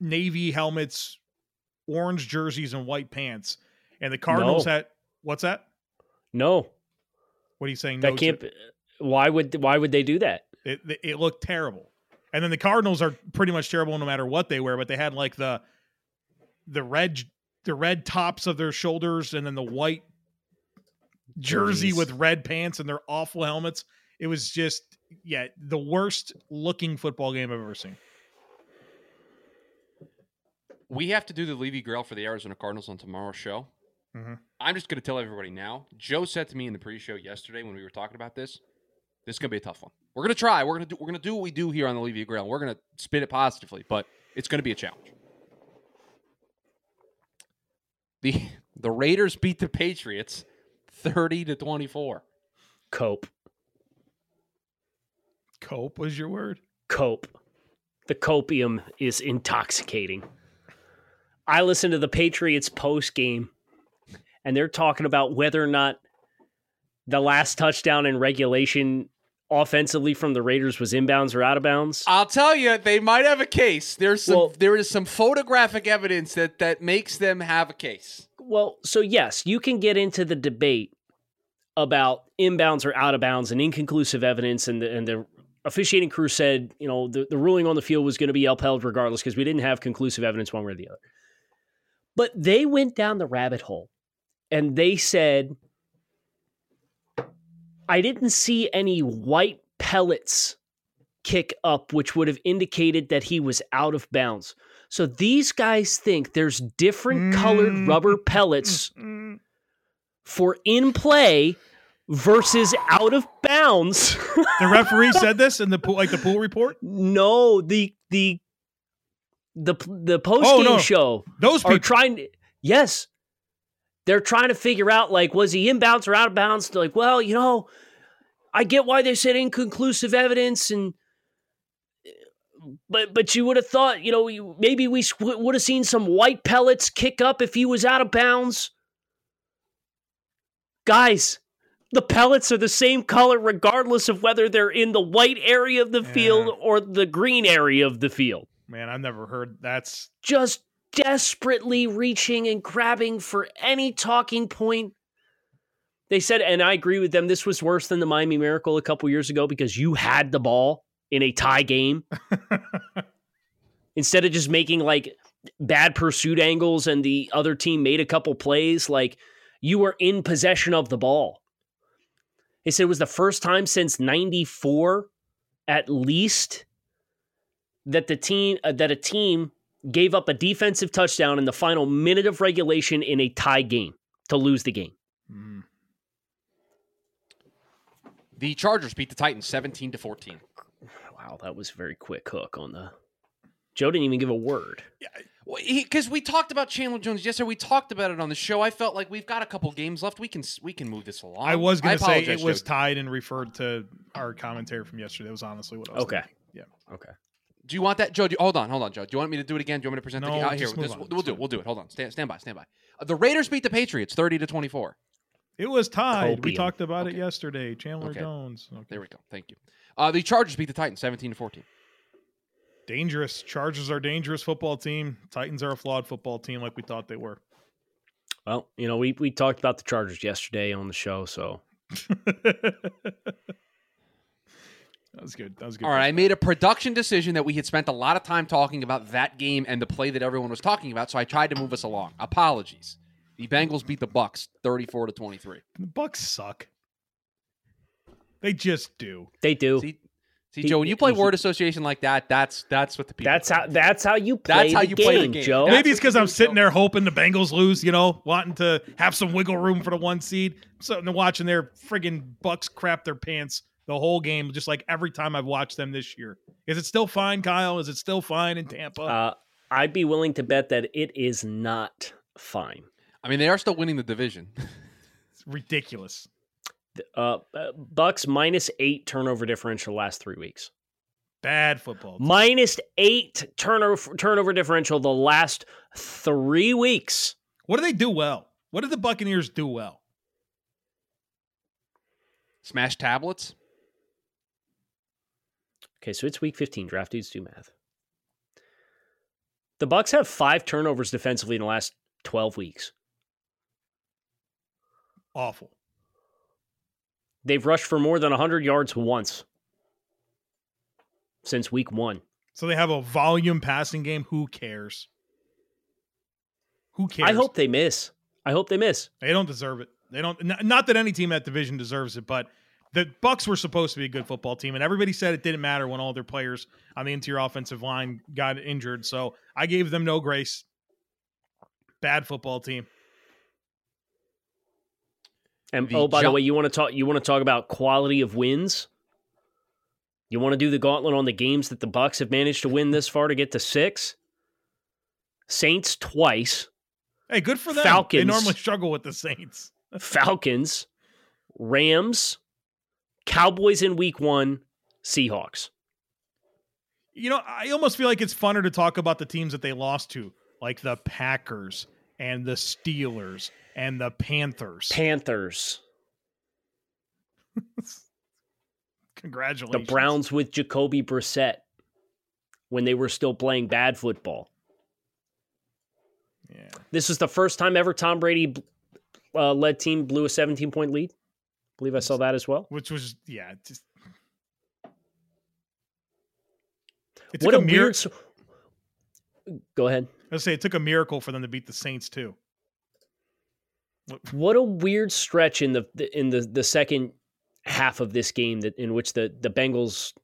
A: navy helmets, orange jerseys, and white pants, and the Cardinals
B: No.
A: had what's that?
B: No,
A: What are you saying?
B: that
A: no
B: can't.
A: to?
B: Be, why would why would they do that?
A: It, it looked terrible. And then the Cardinals are pretty much terrible no matter what they wear, but they had like the the red the red tops of their shoulders and then the white jersey
B: Jerseys.
A: with red pants and their awful helmets. It was just yeah, the worst looking football game I've ever seen.
C: We have to do the Levy Grill for the Arizona Cardinals on tomorrow's show.
A: Mhm.
C: I'm just going to tell everybody now. Joe said to me in the pre-show yesterday when we were talking about this, this is going to be a tough one. We're going to try. We're going to do. We're going to do what we do here on the Levy Grill. We're going to spin it positively, but it's going to be a challenge. the The Raiders beat the Patriots, thirty to twenty-four.
B: Cope.
A: Cope was your word.
B: Cope. The copium is intoxicating. I listened to the Patriots post game, and they're talking about whether or not the last touchdown in regulation offensively from the Raiders was inbounds or out of bounds.
C: I'll tell you, they might have a case. There's some.
B: Well-
C: there is some photographic evidence that that makes them have a case.
B: Well, so yes, you can get into the debate about inbounds or out of bounds and inconclusive evidence, and the, and the officiating crew said, you know, the, the ruling on the field was going to be upheld regardless because we didn't have conclusive evidence one way or the other. But they went down the rabbit hole and they said, I didn't see any white pellets kick up, which would have indicated that he was out of bounds. So these guys think there's different colored
A: Mm.
B: rubber pellets for in play versus out of bounds.
A: The referee said this in the pool, like the pool report.
B: no, the the the the post game
A: Oh, no.
B: show
A: Those
B: are
A: people.
B: trying to yes they're trying to figure out like was he inbounds or out of bounds? They're like well you know i get why they said inconclusive evidence and but but you would have thought you know maybe we would have seen some white pellets kick up if he was out of bounds. Guys the pellets are the same color regardless of whether they're in the white area of the field or the green area of the field.
A: Man, I've never heard that's
B: just desperately reaching and grabbing for any talking point. They said, and I agree with them, this was worse than the Miami Miracle a couple years ago because you had the ball in a tie game instead of just making like bad pursuit angles and the other team made a couple plays. Like you were in possession of the ball. They said it was the first time since 94 at least that the team uh, that a team gave up a defensive touchdown in the final minute of regulation in a tie game to lose the game.
A: Mm.
C: The Chargers beat the Titans 17 to 14.
B: Wow, that was a very quick hook on the. Joe didn't even give a word.
C: Yeah, because we talked about Chandler Jones yesterday, we talked about it on the show. I felt like we've got a couple games left. We can we can move this along.
A: I was going to say it was
C: Joe.
A: tied and referred to our commentary from yesterday. That was honestly what I was
B: Okay.
A: thinking. Yeah.
B: Okay.
C: Do you want that, Joe? Do you, hold on, hold on, Joe. Do you want me to do it again? Do you want me to present
A: No,
C: the game? here,
A: just move
C: this-
A: on.
C: we'll do it. We'll do it. Hold on. Stand, stand by. Stand by. Uh, the Raiders beat the Patriots 30 to 24.
A: It was tied. We talked about it yesterday. Chandler
C: Okay.
A: Jones. Okay.
C: There we go. Thank you. Uh, the Chargers beat the Titans 17 to 14.
A: Dangerous. Chargers are a dangerous football team. Titans are a flawed football team, like we thought they were.
B: Well, you know, we, we talked about the Chargers yesterday on the show, so
A: That was good. That was good.
C: All right, I made a production decision that we had spent a lot of time talking about that game and the play that everyone was talking about, so I tried to move us along. Apologies. The Bengals beat the Bucks 34 to 23.
A: The Bucks suck. They just do.
B: they do.
C: See, see,
B: He-
C: Joe, when you play word association like that, that's that's what the people.
B: That's how that's how you play
C: That's how
B: the
C: you
B: game,
C: play the game.
B: Joe.
C: That's
A: Maybe it's because I'm
C: do,
A: sitting
C: Joe.
A: there hoping the Bengals lose, you know, wanting to have some wiggle room for the one seed. Sitting and watching their friggin' Bucks crap their pants the whole game, just like every time I've watched them this year. Is it still fine, Kyle? Is it still fine in Tampa?
B: Uh, I'd be willing to bet that it is not fine.
C: I mean, they are still winning the division.
A: it's ridiculous.
B: Uh, uh, Bucks minus eight turnover differential last three weeks.
A: Bad football. team.
B: Minus eight turnover turnover differential the last three weeks.
A: What do they do well? What do the Buccaneers do well?
C: Smash tablets.
B: Okay, so it's week 15. Draft dudes do math. The Bucks have five turnovers defensively in the last 12 weeks.
A: Awful.
B: They've rushed for more than 100 yards once. since week one.
A: So they have a volume passing game. Who cares? Who cares?
B: I hope they miss. I hope they miss.
A: they don't deserve it. They don't. Not that any team at division deserves it, but the Bucks were supposed to be a good football team, and everybody said it didn't matter when all their players on the interior offensive line got injured. So I gave them no grace. Bad football team.
B: And
C: The
B: oh, by the way, you want to talk? You want to talk about quality of wins? You want to do the gauntlet on the games that the Bucks have managed to win this far to get to six? Saints twice,
A: Hey, good for them. They
B: Falcons.
A: normally struggle with the Saints.
B: Falcons, Rams, Cowboys in week one, Seahawks.
A: You know, I almost feel like it's funner to talk about the teams that they lost to, like the Packers and the Steelers and the Panthers.
B: Panthers,
A: Congratulations.
B: the Browns with Jacoby Brissett when they were still playing bad football.
A: Yeah.
B: This is the first time ever Tom Brady uh, led team blew a 17 point lead. Believe I saw that as well.
A: Which was, yeah, just. It
B: What
A: took
B: a
A: mir-
B: weird. Go ahead.
A: I was say it took a miracle for them to beat the Saints too.
B: What a weird stretch in the in the the second half of this game that in which the the Bengals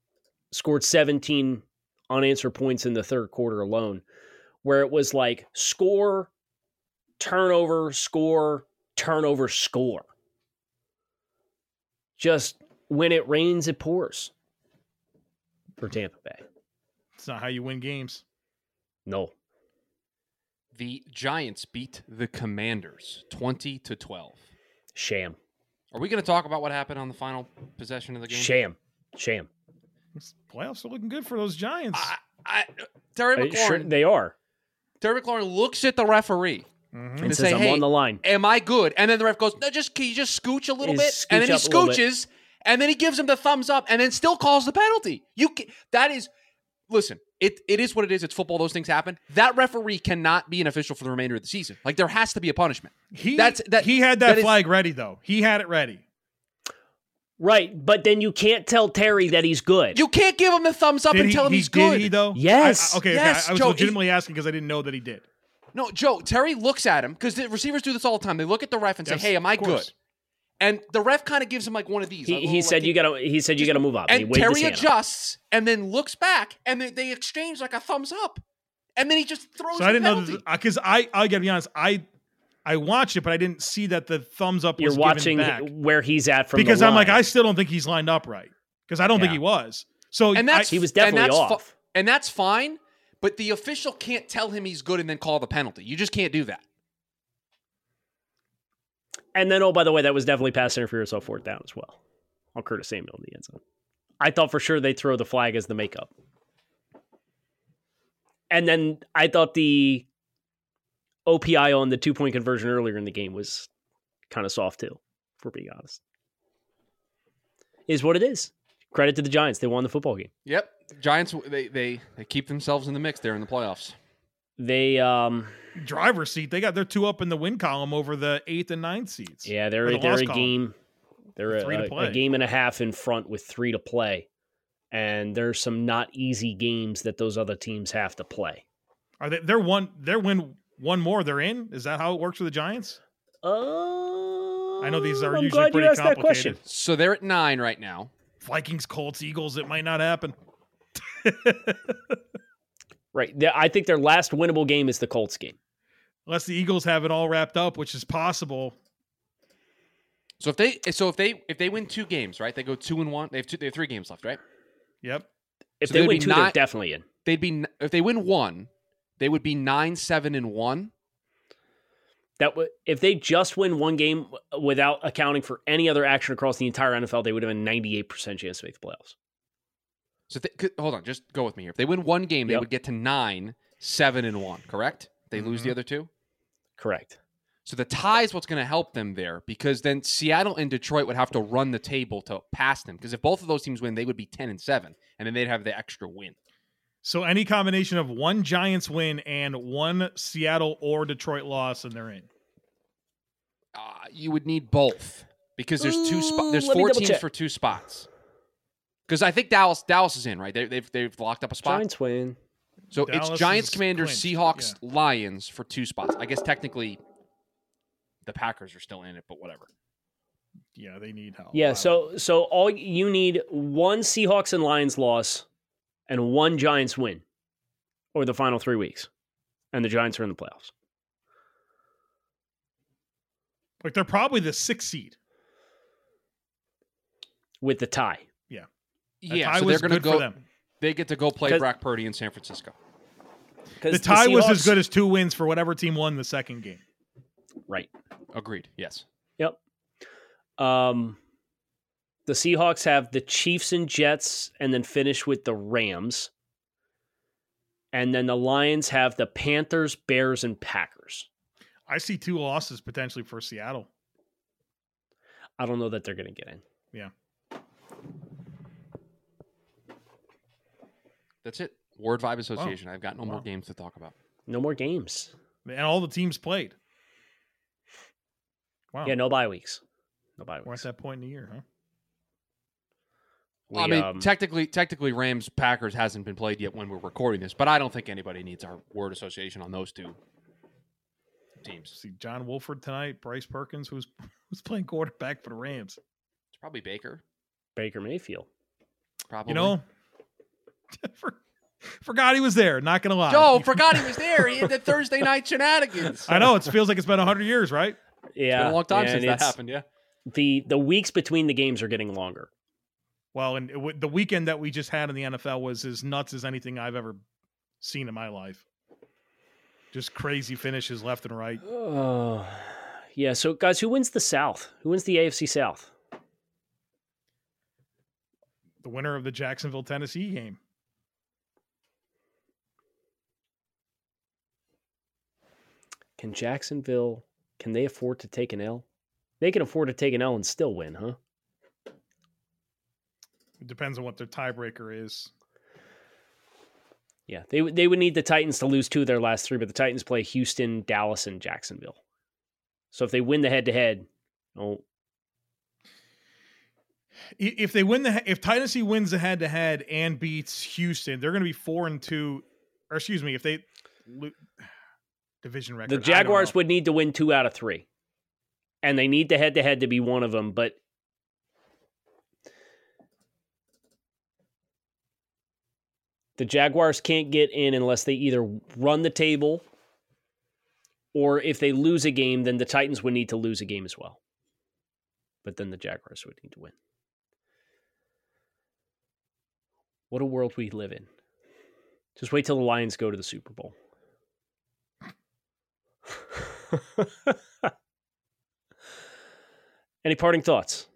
B: scored 17 unanswered points in the third quarter alone, where it was like score, turnover, score, turnover, score. Just when it rains, it pours for Tampa Bay.
A: It's not how you win games.
B: No,
C: The Giants beat the Commanders 20 to 12.
B: sham,
C: Are we going to talk about what happened on the final possession of the game?
B: sham, sham.
A: This playoffs are looking good for those Giants.
C: I, I, Terry
B: Uh, sure,
C: McLaurin,
B: they are.
C: Terry McLaurin looks at the referee
A: Mhm.
B: And
C: and
B: says,
C: say,
B: "I'm
C: "Hey,
B: on the line."
C: am I good?" And then the ref goes, "No, just can you just scooch a little
B: Is
C: bit?" And then he
B: scooch up a little bit.
C: scooches, and then he gives him the thumbs up, and then still calls the penalty. You ca that is, listen, it it is what it is. It's football; those things happen. That referee cannot be an official for the remainder of the season. Like there has to be a punishment.
A: he
C: that's- that-
A: he had that,
C: that is-
A: flag ready though. He had it ready.
B: Right, but then you can't tell Terry that he's good.
C: You can't give him the thumbs up
A: Did
C: and
A: he,
C: tell him
A: he-
C: he's
A: did
C: good.
A: he though?
B: Yes.
A: I- okay.
C: Yes,
A: okay. I was
C: Joe, he-
A: legitimately asking because I didn't know that he did.
C: No, Joe, Terry looks at him because the receivers do this all the time. They look at the ref and say, "Hey, am I good?" And the ref kind of gives him like one of these. a
B: he,
C: little,
B: he
C: like,
B: said you gotta. He said you gotta move up. he
C: And
B: waved
C: Terry
B: hand up.
C: adjusts and then looks back, and they, they exchange like a thumbs up, and then he just throws.
A: So I didn't know because uh, I I gotta be honest. I I watched it, but I didn't see that the thumbs up
B: You're
A: was
B: watching
A: given back
B: where he's at from
A: because
B: the
A: I'm like. I still don't think he's lined up right because I don't think he was. So
C: And that's
B: he was
C: and
B: definitely
C: that's fi-
B: off.
C: and that's fine. But the official can't tell him he's good and then call the penalty. You just can't do that.
B: And then, oh, by the way, that was definitely pass interference on fourth down as well on Curtis Samuel in the end zone. I thought for sure they'd throw the flag as the makeup. And then I thought the OPI on the two point conversion earlier in the game was kind of soft too, for being honest. Is what it is. Credit to the Giants. They won the football game.
C: Yep, Giants they they they keep themselves in the mix there in the playoffs.
B: They, um,
A: driver's seat. They got their two up in the win column over the eighth and ninth seats.
B: yeah, they're,
A: the
B: they're a
A: column.
B: game. They're
A: Three to
B: a,
A: play.
B: a game and a half in front with three to play. And there's some not easy games that those other teams have to play.
A: Are they? They're one. They're win one more. They're in. Is that how it works for the Giants?
B: Uh,
A: I know these are
B: I'm
A: usually
B: glad
A: pretty
B: you asked that question.
A: complicated.
C: So they're at nine right now.
A: Vikings, Colts, Eagles. It might not happen.
B: Right. I think their last winnable game is the Colts game.
A: Unless the Eagles have it all wrapped up, which is possible.
C: So if they so if they if they win two games, right? They go two and one. They have two. They have three games left, right?
A: Yep.
B: If
C: So
B: they
C: they
B: win
C: be
B: two, they're definitely in.
C: They'd be if they win one, they would be nine seven and one.
B: That would if they just win one game without accounting for any other action across the entire NFL, they would have a 98% chance to make the playoffs.
C: So if they, hold on, just go with me here. If they win one game, they would get to nine seven and one. Correct? They lose the
A: Mhm.
C: other two.
B: Correct.
C: So the tie is what's going to help them there because then Seattle and Detroit would have to run the table to pass them because if both of those teams win, they would be ten and seven, and then they'd have the extra win.
A: So any combination of one Giants win and one Seattle or Detroit loss, and they're in.
C: Uh, you would need both because there's two spots. There's four teams
B: check.
C: for two spots. Because I think Dallas Dallas is in right. They, they've they've locked up a spot.
B: Giants win.
C: So
A: Dallas
C: it's Giants,
A: is
C: Commanders,
A: clinched,
C: Seahawks, Lions for two spots. I guess technically the Packers are still in it, but whatever.
A: Yeah, they need help.
B: Yeah, so so all you need one Seahawks and Lions loss and one Giants win over the final three weeks. And the Giants are in the playoffs.
A: like they're probably the sixth seed.
B: With the tie.
A: That
C: Yeah,
A: tie
C: so they're going to go.
A: them.
C: They get to go play Brock Purdy in San Francisco.
A: The tie was as good as two wins for whatever team won the second game.
B: Right.
C: Agreed. Yes.
B: Yep. Um, the Seahawks have the Chiefs and Jets, and then finish with the Rams. And then the Lions have the Panthers, Bears, and Packers.
A: I see two losses potentially for Seattle.
B: I don't know that they're going to get in.
C: That's it. Word Vibe Association. I've got no more games to talk about.
B: No more games.
A: And all the teams played. Wow.
B: Yeah, no bye weeks. No bye
A: We're at that point in the year, huh?
B: We,
C: I mean,
B: um,
C: technically, technically, Rams Packers hasn't been played yet when we're recording this, but I don't think anybody needs our word association on those two teams.
A: See John Wolford tonight, Bryce Perkins, who's who's playing quarterback for the Rams.
C: It's probably Baker.
B: Baker Mayfield.
C: Probably.
A: You know, for, forgot he was there. Not gonna lie.
C: Joe forgot he was there. He had the Thursday night shenanigans.
A: I know it feels like it's been hundred years, right?
B: Yeah,
C: It's been a long time since that happened. Yeah.
B: The the weeks between the games are getting longer.
A: Well, and it, w- the weekend that we just had in the NFL was as nuts as anything I've ever seen in my life. Just crazy finishes left and right.
B: Oh, yeah. So, guys, who wins the South? Who wins the AFC South?
A: The winner of the Jacksonville Tennessee game.
B: Can Jacksonville? Can they afford to take an L? They can afford to take an L and still win, huh?
A: It depends on what their tiebreaker is.
B: Yeah, they would- they would need the Titans to lose two of their last three, but the Titans play Houston, Dallas, and Jacksonville. So if they win the head to head, oh,
A: If they win the if Tennessee wins the head to head and beats Houston, they're going to be four and two. Or excuse me, if they division record,
B: the Jaguars would need to win two out of three, and they need the head to head to be one of them. But the Jaguars can't get in unless they either run the table, or if they lose a game, then the Titans would need to lose a game as well. But then the Jaguars would need to win. What a world we live in. Just wait till the Lions go to the Super Bowl. Any parting thoughts?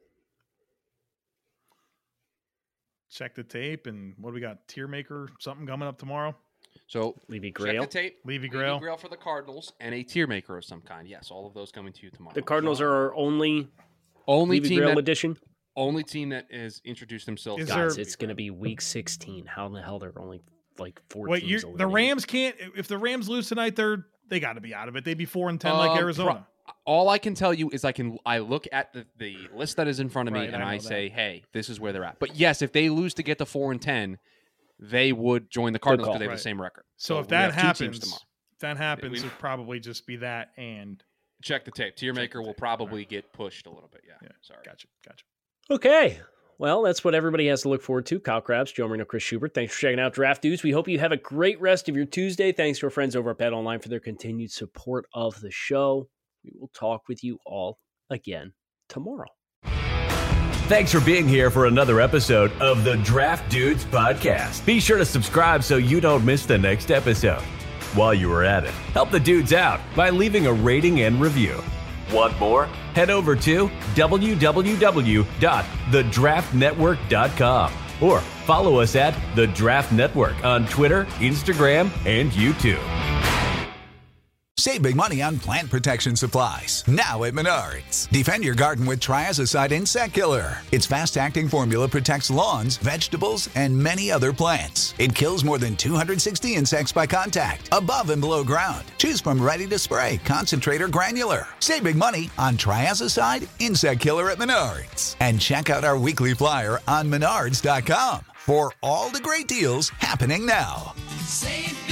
A: check the tape and what do we got? Tier maker something coming up tomorrow.
C: So
B: Levy
C: check
B: Grail.
C: the tape.
A: Levy
C: Levy
A: Grail.
C: Grail for the Cardinals and a tier maker of some kind. Yes, all of those coming to you tomorrow.
B: The Cardinals are our only
C: only
B: Levy
C: team
B: Grail
C: that
B: edition.
C: only team that has introduced themselves.
A: Is
C: to
A: there-
B: Guys, it's going to be week 16. How in the hell there are only like four
A: Wait,
B: teams
A: you're, the? Rams can't. If the Rams lose tonight, they're they got to be out of it. They'd be four and ten like
C: Um,
A: Arizona.
C: pro- all I can tell you is I can I look at the, the list that is in front of me
A: Right,
C: and
A: I
C: I,
A: know that.
C: say, hey, this is where they're at. But yes, if they lose to get to four and ten, they would join the Cardinals because they have
A: Right.
C: the same record.
A: so, if that
C: have two teams
A: happens,
C: tomorrow.
A: if that happens,
C: We-
A: it'd probably just be that and
C: check the tape. Tier
A: Check the
C: maker will
A: tape.
C: probably get pushed a little bit. Yeah,
A: Yeah,
C: sorry.
A: gotcha, gotcha.
B: Okay. Well, that's what everybody has to look forward to. Kyle Crabbs, Joe Marino, Chris Schubert. Thanks for checking out Draft Dudes. We hope you have a great rest of your Tuesday. Thanks to our friends over at Bet Online for their continued support of the show. We will talk with you all again tomorrow.
D: Thanks for being here for another episode of the Draft Dudes Podcast. Be sure to subscribe so you don't miss the next episode. While you are at it, help the dudes out by leaving a rating and review. Want more? Head over to www.thedraftnetwork.com or follow us at The Draft Network on Twitter, Instagram, and YouTube.
E: Save big money on plant protection supplies. Now at Menards. Defend your garden with Triazicide Insect Killer. Its fast acting formula protects lawns, vegetables, and many other plants. It kills more than 260 insects by contact, above and below ground. Choose from ready to spray, concentrate, or granular. Save big money on Triazicide Insect Killer at Menards. And check out our weekly flyer on menards.com for all the great deals happening now.
F: Save